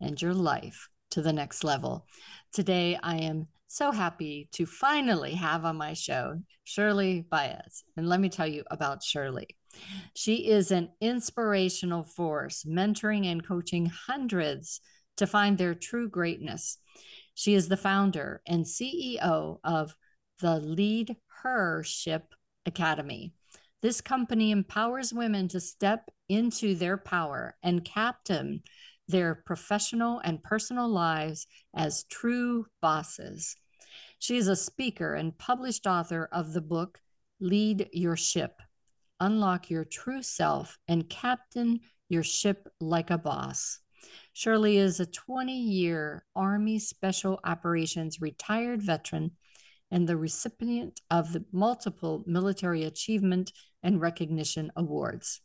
and your life to the next level. Today, I am so happy to finally have on my show Shirley Baez. And let me tell you about Shirley. She is an inspirational force, mentoring and coaching hundreds to find their true greatness. She is the founder and CEO of the Lead Her Ship Academy. This company empowers women to step into their power and captain their professional and personal lives as true bosses. She is a speaker and published author of the book Lead Your Ship Unlock Your True Self and Captain Your Ship Like a Boss. Shirley is a 20 year Army Special Operations retired veteran and the recipient of the multiple military achievement and recognition awards.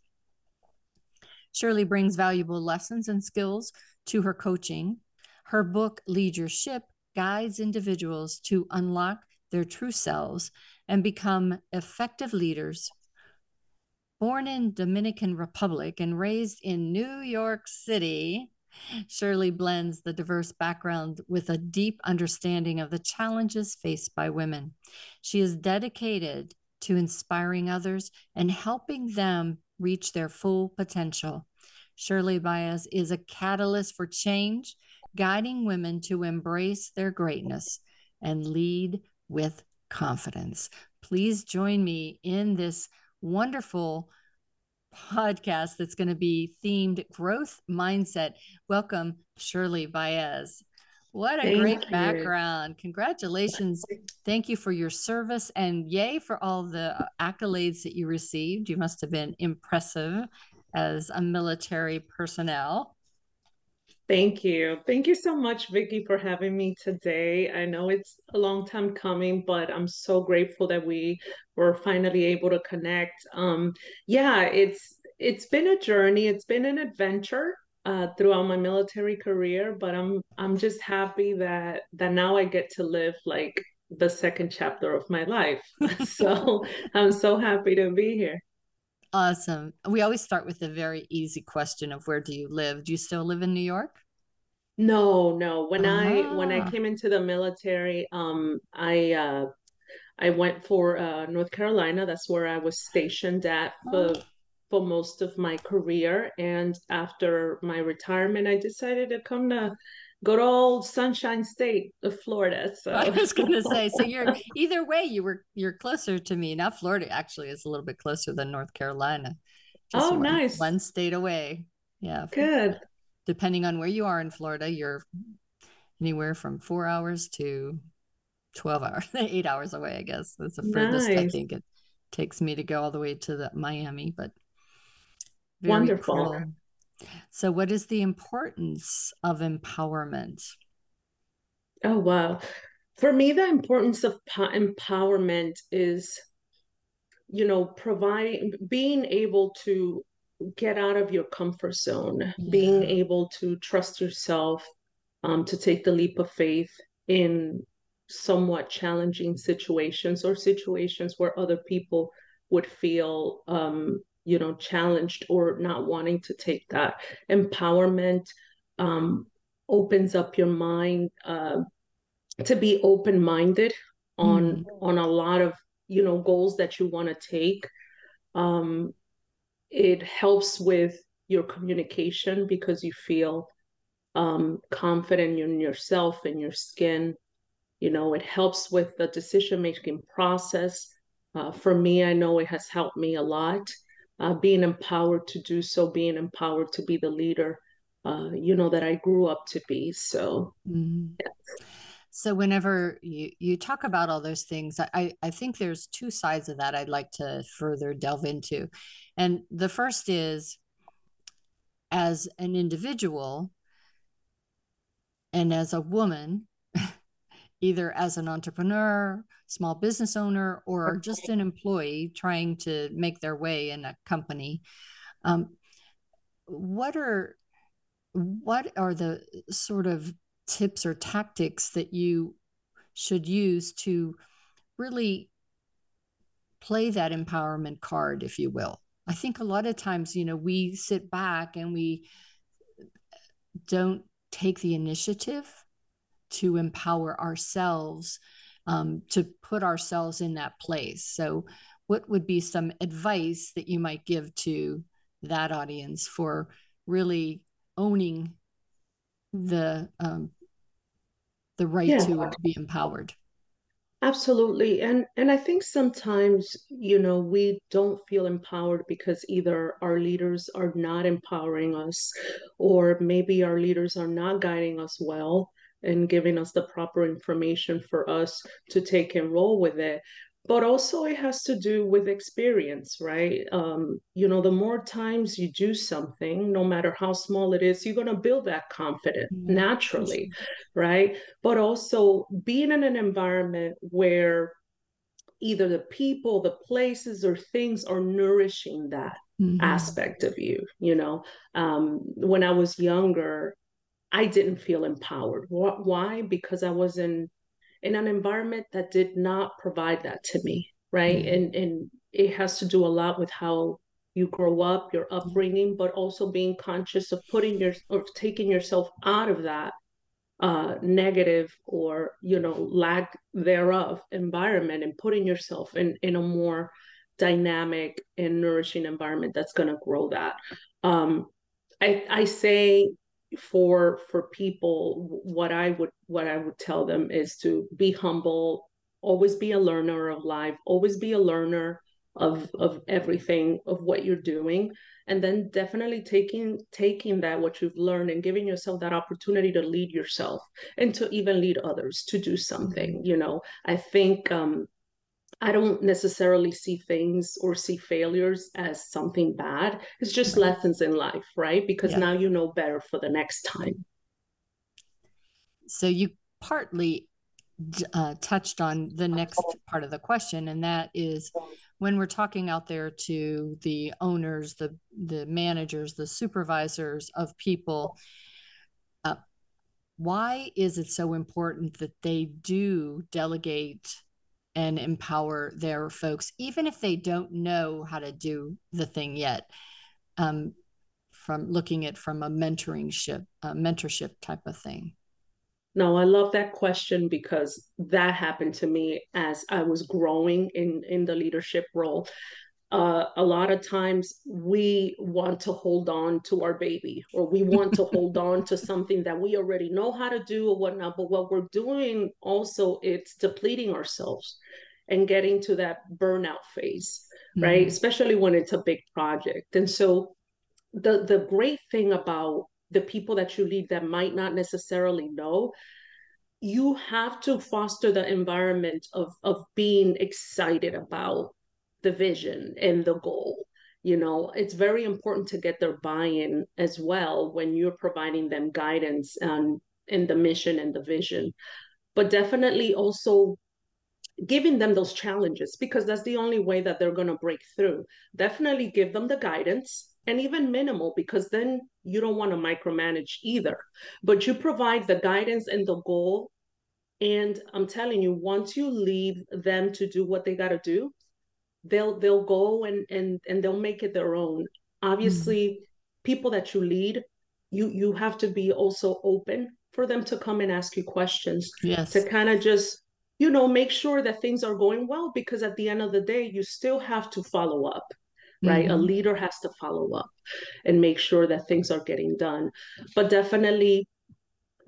Shirley brings valuable lessons and skills to her coaching. Her book, Lead Your Ship, guides individuals to unlock their true selves and become effective leaders. Born in Dominican Republic and raised in New York City, Shirley blends the diverse background with a deep understanding of the challenges faced by women. She is dedicated to inspiring others and helping them reach their full potential. Shirley Baez is a catalyst for change, guiding women to embrace their greatness and lead with confidence. Please join me in this wonderful podcast that's going to be themed growth mindset. Welcome, Shirley Baez. What a Thank great you. background. Congratulations. Thank you for your service and yay for all the accolades that you received. You must have been impressive as a military personnel. Thank you. Thank you so much, Vicki, for having me today. I know it's a long time coming, but I'm so grateful that we were finally able to connect. Um, yeah, it's it's been a journey. It's been an adventure uh, throughout my military career, but I'm I'm just happy that that now I get to live like the second chapter of my life. so I'm so happy to be here. Awesome. We always start with a very easy question of where do you live? Do you still live in New York? No, no. When ah. I when I ah. came into the military, um, I uh, I went for uh, North Carolina. That's where I was stationed at for oh for most of my career. And after my retirement, I decided to come to good old Sunshine State of Florida. So I was going to say, so you're either way, you were you're closer to me. Now Florida actually is a little bit closer than North Carolina. Just oh, one, nice. One state away. Yeah. Good. Depending on where you are in Florida, you're anywhere from four hours to 12 hours, eight hours away, I guess. That's the furthest nice. I think it takes me to go all the way to the Miami, but very Wonderful. Cool. So, what is the importance of empowerment? Oh, wow. For me, the importance of po- empowerment is, you know, providing, being able to get out of your comfort zone, yeah. being able to trust yourself, um, to take the leap of faith in somewhat challenging situations or situations where other people would feel um, you know challenged or not wanting to take that. Empowerment um, opens up your mind uh, to be open minded on mm. on a lot of you know goals that you want to take. Um, it helps with your communication because you feel um, confident in yourself and your skin. You know it helps with the decision making process. Uh, for me i know it has helped me a lot uh, being empowered to do so being empowered to be the leader uh, you know that i grew up to be. So mm-hmm. so whenever you you talk about all those things i i think there's two sides of that i'd like to further delve into. And the first is as an individual and as a woman either as an entrepreneur, small business owner, or just an employee trying to make their way in a company. Um, what are what are the sort of tips or tactics that you should use to really play that empowerment card, if you will? I think a lot of times, you know, we sit back and we don't take the initiative to empower ourselves um, to put ourselves in that place. So what would be some advice that you might give to that audience for really owning the um, the right yeah. to be empowered? Absolutely. And and i think sometimes you know we don't feel empowered because either our leaders are not empowering us or maybe our leaders are not guiding us well and giving us the proper information for us to take and roll with it but also it has to do with experience right um, you know the more times you do something no matter how small it is you're going to build that confidence mm-hmm. naturally right but also being in an environment where either the people the places or things are nourishing that mm-hmm. aspect of you you know um, when i was younger I didn't feel empowered. Why? Because I was in in an environment that did not provide that to me, right? Mm-hmm. And and it has to do a lot with how you grow up, your upbringing, but also being conscious of putting your or taking yourself out of that uh, negative or you know lack thereof environment and putting yourself in in a more dynamic and nourishing environment that's going to grow that. Um, I I say for for people what i would what i would tell them is to be humble always be a learner of life always be a learner of of everything of what you're doing and then definitely taking taking that what you've learned and giving yourself that opportunity to lead yourself and to even lead others to do something you know? I think um I don't necessarily see things or see failures as something bad. It's just lessons in life, right? Because yeah. now you know better for the next time. So you partly uh, touched on the next part of the question, and that is when we're talking out there to the owners, the the managers, the supervisors of people. Uh, why is it so important that they do delegate and empower their folks, even if they don't know how to do the thing yet. Um, from looking at from a mentoring ship, a mentorship type of thing. No, I love that question because that happened to me as I was growing in in the leadership role uh, a lot of times we want to hold on to our baby or we want to hold on to something that we already know how to do or whatnot. But what we're doing also it's depleting ourselves and getting to that burnout phase mm-hmm. right especially when it's a big project. And so the the great thing about the people that you lead that might not necessarily know you have to foster the environment of of being excited about the vision and the goal you know? It's very important to get their buy-in as well when you're providing them guidance um, in the mission and the vision. But definitely also giving them those challenges because that's the only way that they're going to break through. Definitely give them the guidance and even minimal because then you don't want to micromanage either. But you provide the guidance and the goal and i'm telling you once you leave them to do what they got to do they'll they'll go and and and they'll make it their own obviously mm. people that you lead you you have to be also open for them to come and ask you questions yes to kind of just you know make sure that things are going well because at the end of the day you still have to follow up right mm-hmm. a leader has to follow up and make sure that things are getting done but definitely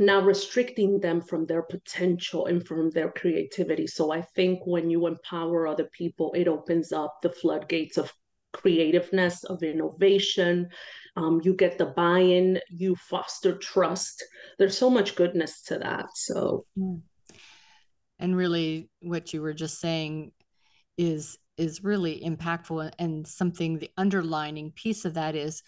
not restricting them from their potential and from their creativity. So I think when you empower other people, it opens up the floodgates of creativeness, of innovation. Um, you get the buy in, you foster trust. There's so much goodness to that. So, and really, what you were just saying is is really impactful and something the underlining piece of that is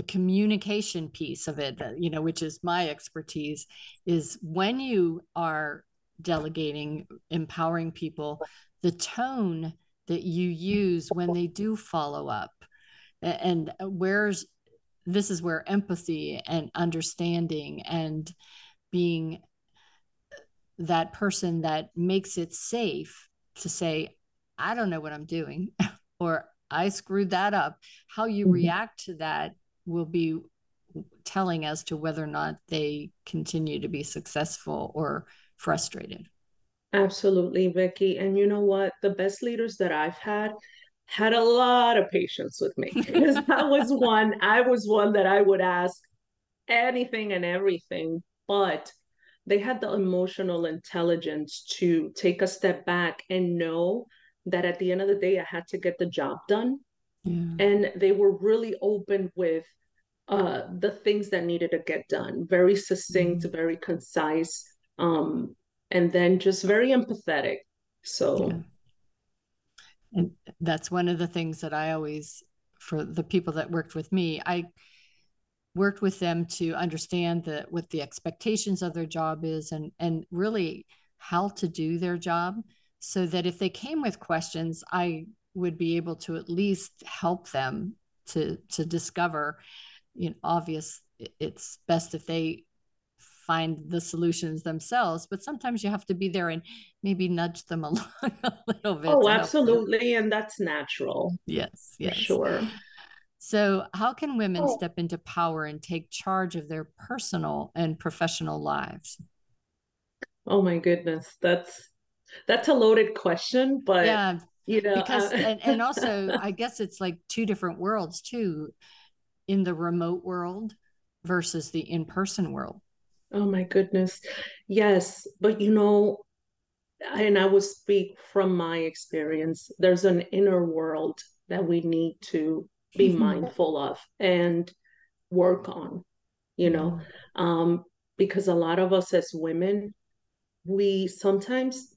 the communication piece of it you know which is my expertise is when you are delegating empowering people the tone that you use when they do follow up and where's this is where empathy and understanding and being that person that makes it safe to say i don't know what i'm doing or i screwed that up how you mm-hmm. react to that will be telling as to whether or not they continue to be successful or frustrated. Absolutely, Vicki. And you know what? The best leaders that I've had had a lot of patience with me because I was one, I was one that I would ask anything and everything, but they had the emotional intelligence to take a step back and know that at the end of the day, I had to get the job done. Yeah. And they were really open with uh, the things that needed to get done, very succinct, mm-hmm. very concise, um, and then just very empathetic. So, yeah. and that's one of the things that I always, for the people that worked with me, I worked with them to understand that what the expectations of their job is and and really how to do their job so that if they came with questions i would be able to at least help them to to discover you know obvious it's best if they find the solutions themselves but sometimes you have to be there and maybe nudge them along a little bit oh absolutely and that's natural. Yes yes. sure. So how can women oh. step into power and take charge of their personal and professional lives? Oh my goodness that's that's a loaded question but yeah you know because uh... and, and also i guess it's like two different worlds too in the remote world versus the in-person world. Oh my goodness. Yes but you know and i will speak from my experience. There's an inner world that we need to be mindful of and work on you know um, because a lot of us as women we sometimes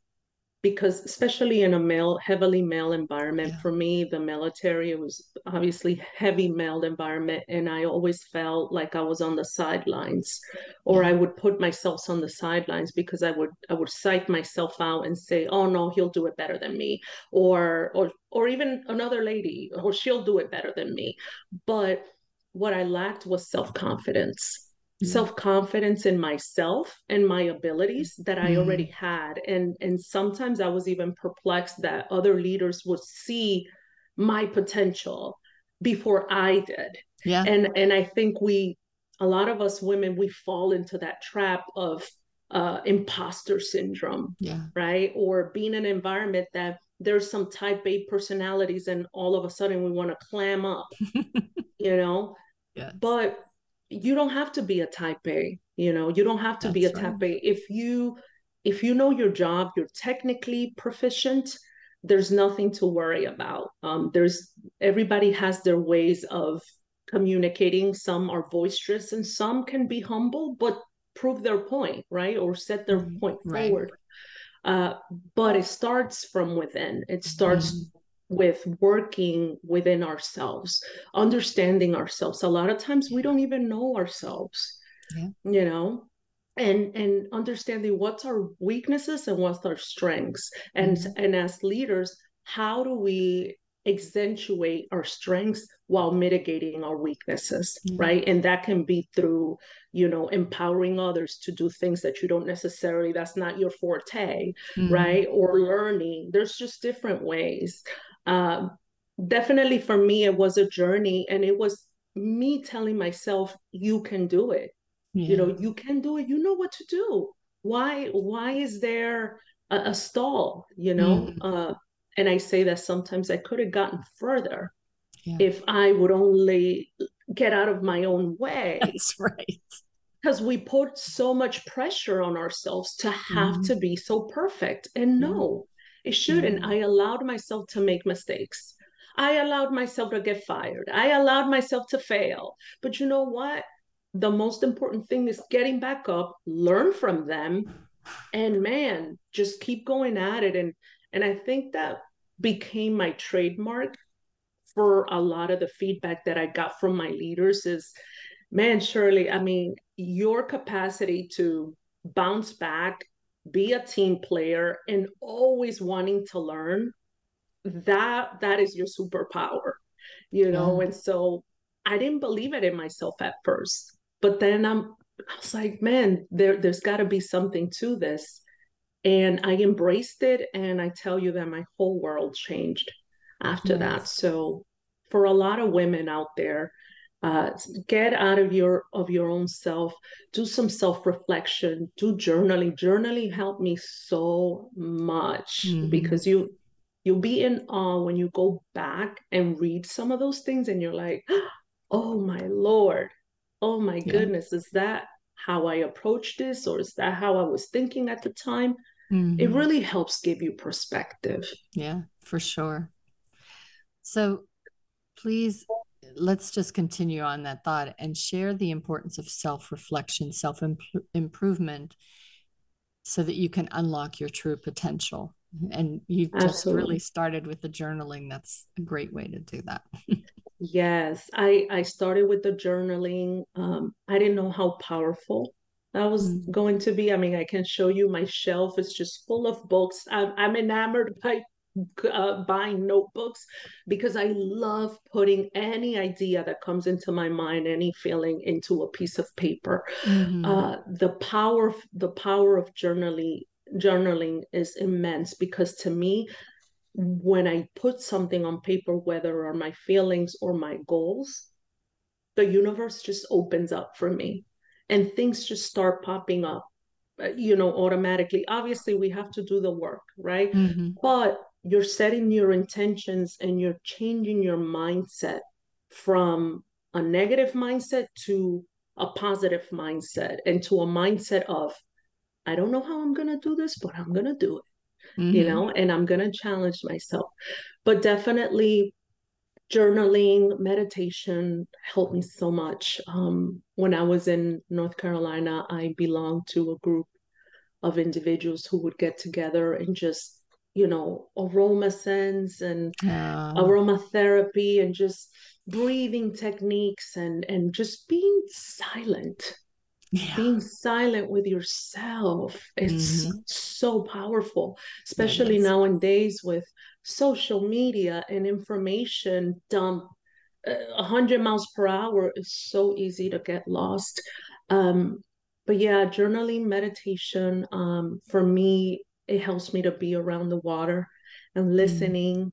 because especially in a male heavily male environment yeah. for me the military was obviously heavy male environment and i always felt like i was on the sidelines or i would put myself on the sidelines because i would i would psych myself out and say oh no he'll do it better than me or or or even another lady or she'll do it better than me. But what i lacked was self-confidence self-confidence in myself and my abilities that I mm-hmm. already had and and sometimes I was even perplexed that other leaders would see my potential before I did. Yeah. And and I think we a lot of us women we fall into that trap of uh, imposter syndrome, yeah. right? Or being in an environment that there's some type A personalities and all of a sudden we want to clam up, you know? Yes. But you don't have to be a type A, you know, you don't have to That's be a type right. A. If you if you know your job, you're technically proficient, there's nothing to worry about. Um, there's everybody has their ways of communicating. Some are boisterous and some can be humble, but prove their point, right? Or set their mm, point right. forward. Uh, but it starts from within. It starts mm with working within ourselves, understanding ourselves. A lot of times we don't even know ourselves, yeah. you know, and and understanding what's our weaknesses and what's our strengths. And mm-hmm. and as leaders, how do we accentuate our strengths while mitigating our weaknesses mm-hmm. right and that can be through you know empowering others to do things that you don't necessarily that's not your forte mm-hmm. right or learning there's just different ways uh, definitely for me, it was a journey, and it was me telling myself, "You can do it. Yeah. You know, you can do it. You know what to do. Why? Why is there a, a stall? You know." Mm. Uh, and I say that sometimes I could have gotten further yeah. if I would only get out of my own way. That's right. because we put so much pressure on ourselves to have mm-hmm. to be so perfect and no it shouldn't. Mm-hmm. i allowed myself to make mistakes. I allowed myself to get fired. I allowed myself to fail. But you know what? The most important thing is getting back up learn from them and man just keep going at it. And and i think that became my trademark for a lot of the feedback that i got from my leaders is man shirley i mean your capacity to bounce back be a team player and always wanting to learn that that is your superpower you know? Yeah. and so i didn't believe it in myself at first but then i'm i was like man there there's got to be something to this. And i embraced it and i tell you that my whole world changed after that. So for a lot of women out there uh, get out of your of your own self do some self-reflection do journaling journaling helped me so much mm-hmm. because you you'll be in awe when you go back and read some of those things and you're like oh my lord oh my yeah. goodness is that how i approached this or is that how i was thinking at the time mm-hmm. it really helps give you perspective yeah for sure so please let's just continue on that thought and share the importance of self reflection, self improvement, so that you can unlock your true potential. And you just really started with the journaling. That's a great way to do that. yes, I I started with the journaling. Um, I didn't know how powerful that was mm-hmm. going to be. I mean, I can show you my shelf is just full of books. I'm, I'm enamored by uh, buying notebooks because I love putting any idea that comes into my mind, any feeling into a piece of paper. Mm-hmm. Uh, the power, the power of journaling, journaling is immense because to me, when I put something on paper, whether are my feelings or my goals, the universe just opens up for me, and things just start popping up uh, you know automatically obviously we have to do the work right mm-hmm. but you're setting your intentions and you're changing your mindset from a negative mindset to a positive mindset and to a mindset of i don't know how i'm going to do this but i'm going to do it mm-hmm. you know and i'm going to challenge myself but definitely journaling meditation helped me so much um, when i was in north carolina i belonged to a group of individuals who would get together and just you know, aroma scents and aromatherapy and just breathing techniques and and just being silent. Yeah. Being silent with yourself. It's mm-hmm. so powerful, especially nowadays with social media and information dump uh, 100 miles per hour is so easy to get lost. Um, but yeah, journaling, meditation, um, for me, it helps me to be around the water and listening mm.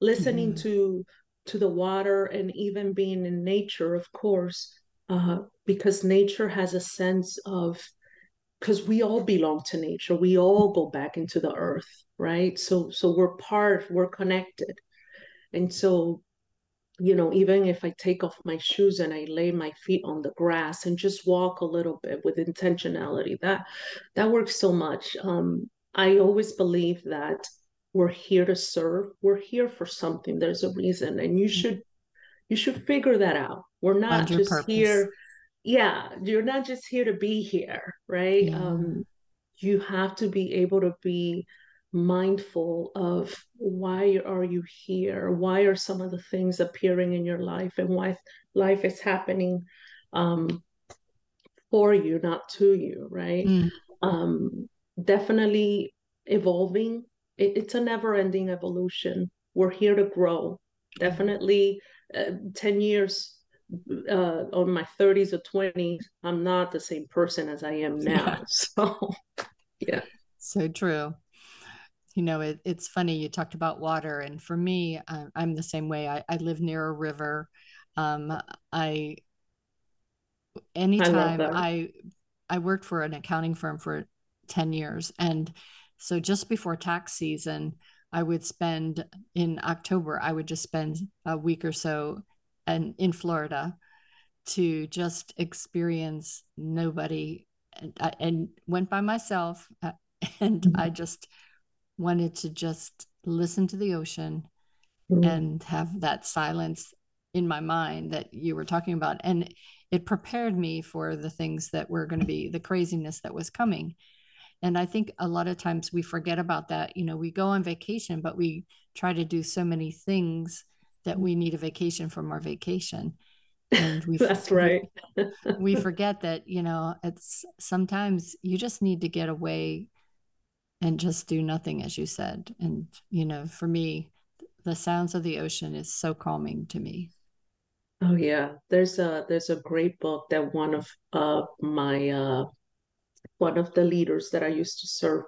listening mm. to to the water and even being in nature of course uh, because nature has a sense of because we all belong to nature we all go back into the earth right so so we're part we're connected and so you know even if i take off my shoes and i lay my feet on the grass and just walk a little bit with intentionality that that works so much um I always believe that we're here to serve. We're here for something. There's a reason, and you mm-hmm. should you should figure that out. We're not just purpose. here. Yeah, you're not just here to be here, right? Yeah. Um, you have to be able to be mindful of why are you here why are some of the things appearing in your life and why life is happening um, for you not to you right mm. um, definitely evolving. It, it's a never ending evolution. We're here to grow. Definitely uh, 10 years uh, on my 30s or 20s, I'm not the same person as I am now. Yeah. So, yeah. So true. You know, it, it's funny you talked about water, and for me, uh, I'm the same way. I, I live near a river. Um, I anytime I, I I worked for an accounting firm for 10 years. And so just before tax season, I would spend in October, I would just spend a week or so and in Florida to just experience nobody and, I, and went by myself uh, and mm-hmm. I just wanted to just listen to the ocean mm-hmm. and have that silence in my mind that you were talking about and it prepared me for the things that were going to be the craziness that was coming and i think a lot of times we forget about that you know we go on vacation but we try to do so many things that we need a vacation from our vacation. And we that's right. we forget that you know it's sometimes you just need to get away and just do nothing as you said. And you know for me the sounds of the ocean is so calming to me. Oh yeah. There's a there's a great book that one of uh my uh one of the leaders that i used to serve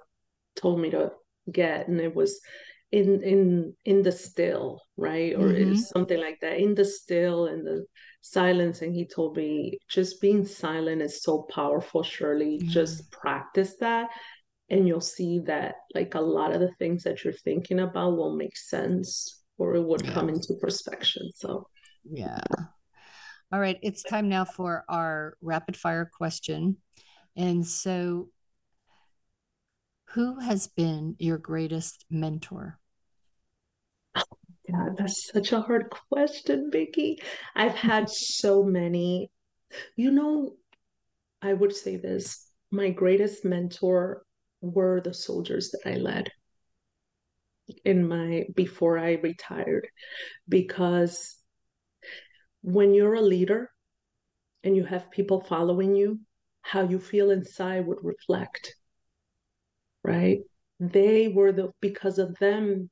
told me to get and it was in in in the still right? Or mm-hmm. something like that in the still and the silence. And he told me just being silent is so powerful shirley. Mm-hmm. just practice that and you'll see that like a lot of the things that you're thinking about will make sense or it would yeah. come into perspective so yeah. All right. It's time now for our rapid fire question and so who has been your greatest mentor? God, that's such a hard question, Vicki. I've had so many. You know, I would say this my greatest mentor were the soldiers that I led in my before I retired because when you're a leader and you have people following you, how you feel inside would reflect right? They were the, because of them,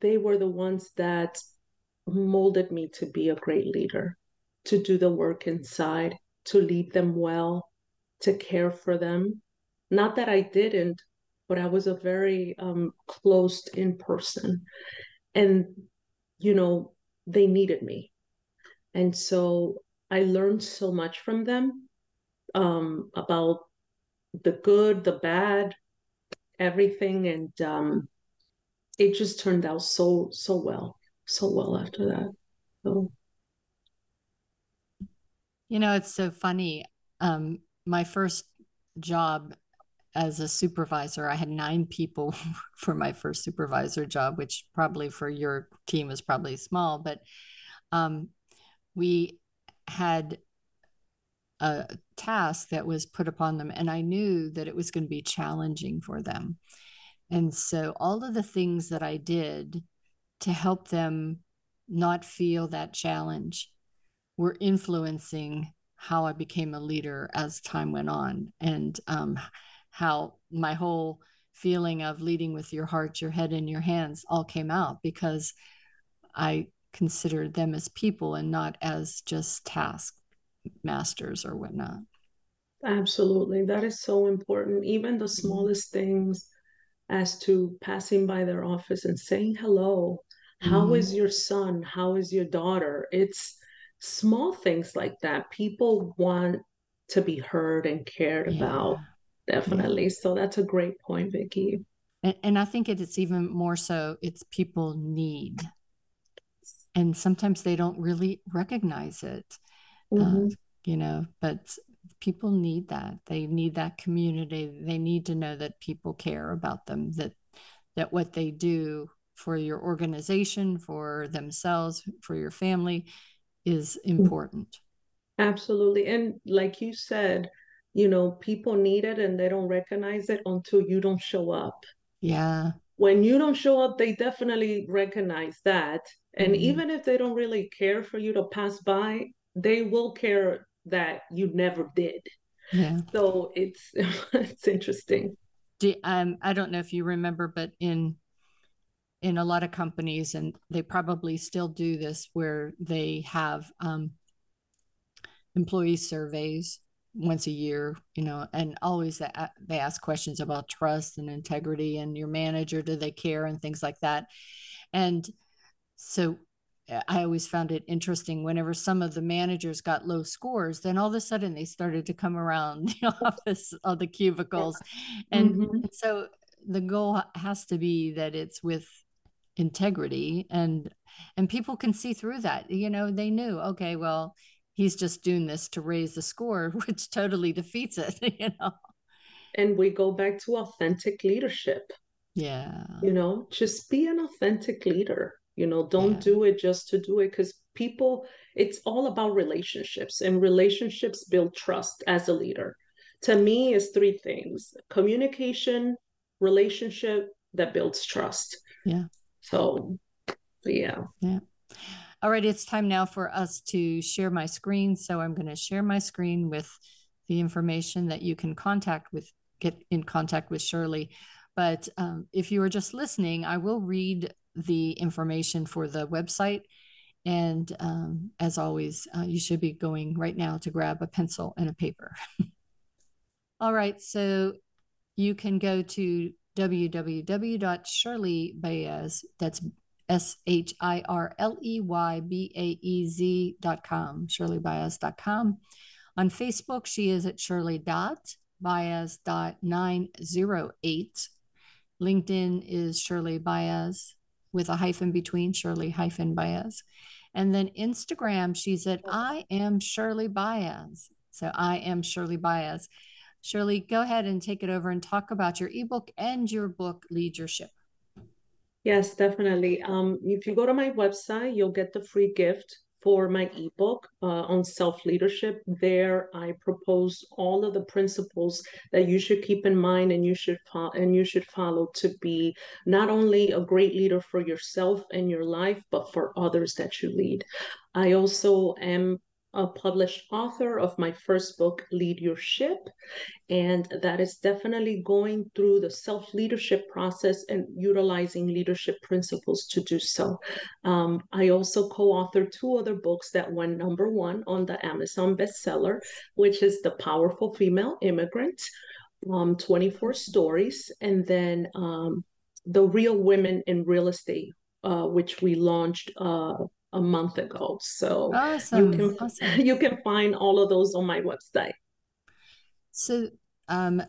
they were the ones that molded me to be a great leader, to do the work inside, to lead them well, to care for them. Not that I didn't, but I was a very um, closed in person. And, you know, they needed me. And so I learned so much from them um, about the good, the bad, everything and um, it just turned out so so well so well after that so. You know it's so funny um, my first job as a supervisor i had nine people for my first supervisor job which probably for your team is probably small but um, we had a task that was put upon them and i knew that it was going to be challenging for them. And so all of the things that i did to help them not feel that challenge were influencing how i became a leader as time went on and um, how my whole feeling of leading with your heart your head and your hands all came out because i considered them as people and not as just tasks masters or whatnot. Absolutely. That is so important. Even the mm-hmm. smallest things as to passing by their office and saying hello. How mm-hmm. is your son? How is your daughter? It's small things like that. People want to be heard and cared yeah. about. Definitely. Yeah. So that's a great point, Vicki. And, and I think it's even more so it's people need. And sometimes they don't really recognize it. Mm-hmm. uh, you know but people need that. They need that community. They need to know that people care about them that that what they do for your organization for themselves for your family is mm. important. Absolutely. And like you said you know people need it and they don't recognize it until you don't show up. Yeah. When you don't show up they definitely recognize that. And mm-hmm. even if they don't really care for you to pass by they will care that you never did. Yeah. So it's it's interesting. Do, um, I don't know if you remember, but in in a lot of companies, and they probably still do this, where they have um, employee surveys once a year, you know, and always they ask questions about trust and integrity and your manager, do they care and things like that. And so I always found it interesting whenever some of the managers got low scores, then all of a sudden they started to come around the office of the cubicles. And mm-hmm. so the goal has to be that it's with integrity and and people can see through that. You know, they knew, okay, well, he's just doing this to raise the score, which totally defeats it, you know. And we go back to authentic leadership. Yeah. You know, just be an authentic leader. You know, don't Yeah. do it just to do it because people, it's all about relationships, and relationships build trust as a leader. To me, is three things communication, relationship that builds trust. Yeah. So, yeah. All right, it's time now for us to share my screen. So I'm going to share my screen with the information that you can contact with, get in contact with Shirley. But um, if you are just listening, I will read the information for the website. And um, as always, uh, you should be going right now to grab a pencil and a paper. All right, so you can go to www.shirleybaez, that's S H I R L E Y B A E Z dot com, shirleybaez.com. On Facebook, she is at Shirley dot Baez dot nine zero eight. LinkedIn is Shirley Baez with a hyphen between Shirley hyphen Baez. And then Instagram, she's at I am Shirley Baez. So I am Shirley Baez. Shirley, go ahead and take it over and talk about your ebook and your book, Lead Your Ship. Yes, definitely. Um, if you go to my website, you'll get the free gift for my ebook uh, on self leadership. There, I propose all of the principles that you should keep in mind and you should follow and you should follow to be not only a great leader for yourself and your life, but for others that you lead. I also am a published author of my first book, Lead Your Ship, and that is definitely going through the self leadership process and utilizing leadership principles to do so. Um, I also co authored two other books that went number one on the Amazon bestseller, which is The Powerful Female Immigrant, um, 24 Stories, and then um, The Real Women in Real Estate, uh, which we launched. Uh, a month ago. So Awesome. you can awesome. you can find all of those on my website. So, um,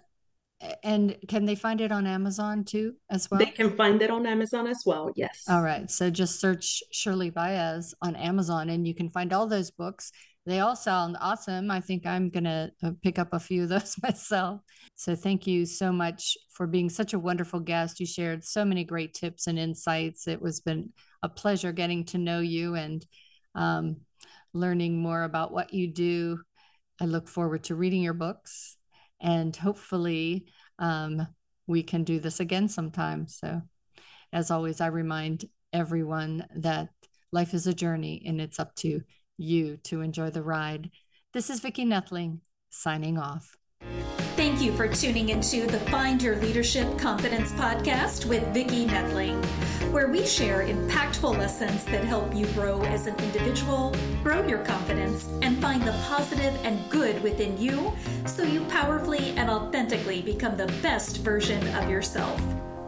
and can they find it on Amazon too, as well? They can find it on Amazon as well. Yes. All right. So just search Shirley Baez on Amazon and you can find all those books. They all sound awesome. I think I'm going to pick up a few of those myself. So thank you so much for being such a wonderful guest. You shared so many great tips and insights. It was been a pleasure getting to know you and um, learning more about what you do. I look forward to reading your books and hopefully um, we can do this again sometime. So as always, I remind everyone that life is a journey and it's up to you to enjoy the ride. This is Vicki Noethling signing off. Thank you for tuning into the Find Your Leadership Confidence podcast with Vicki Noethling, where we share impactful lessons that help you grow as an individual, grow your confidence, and find the positive and good within you so you powerfully and authentically become the best version of yourself.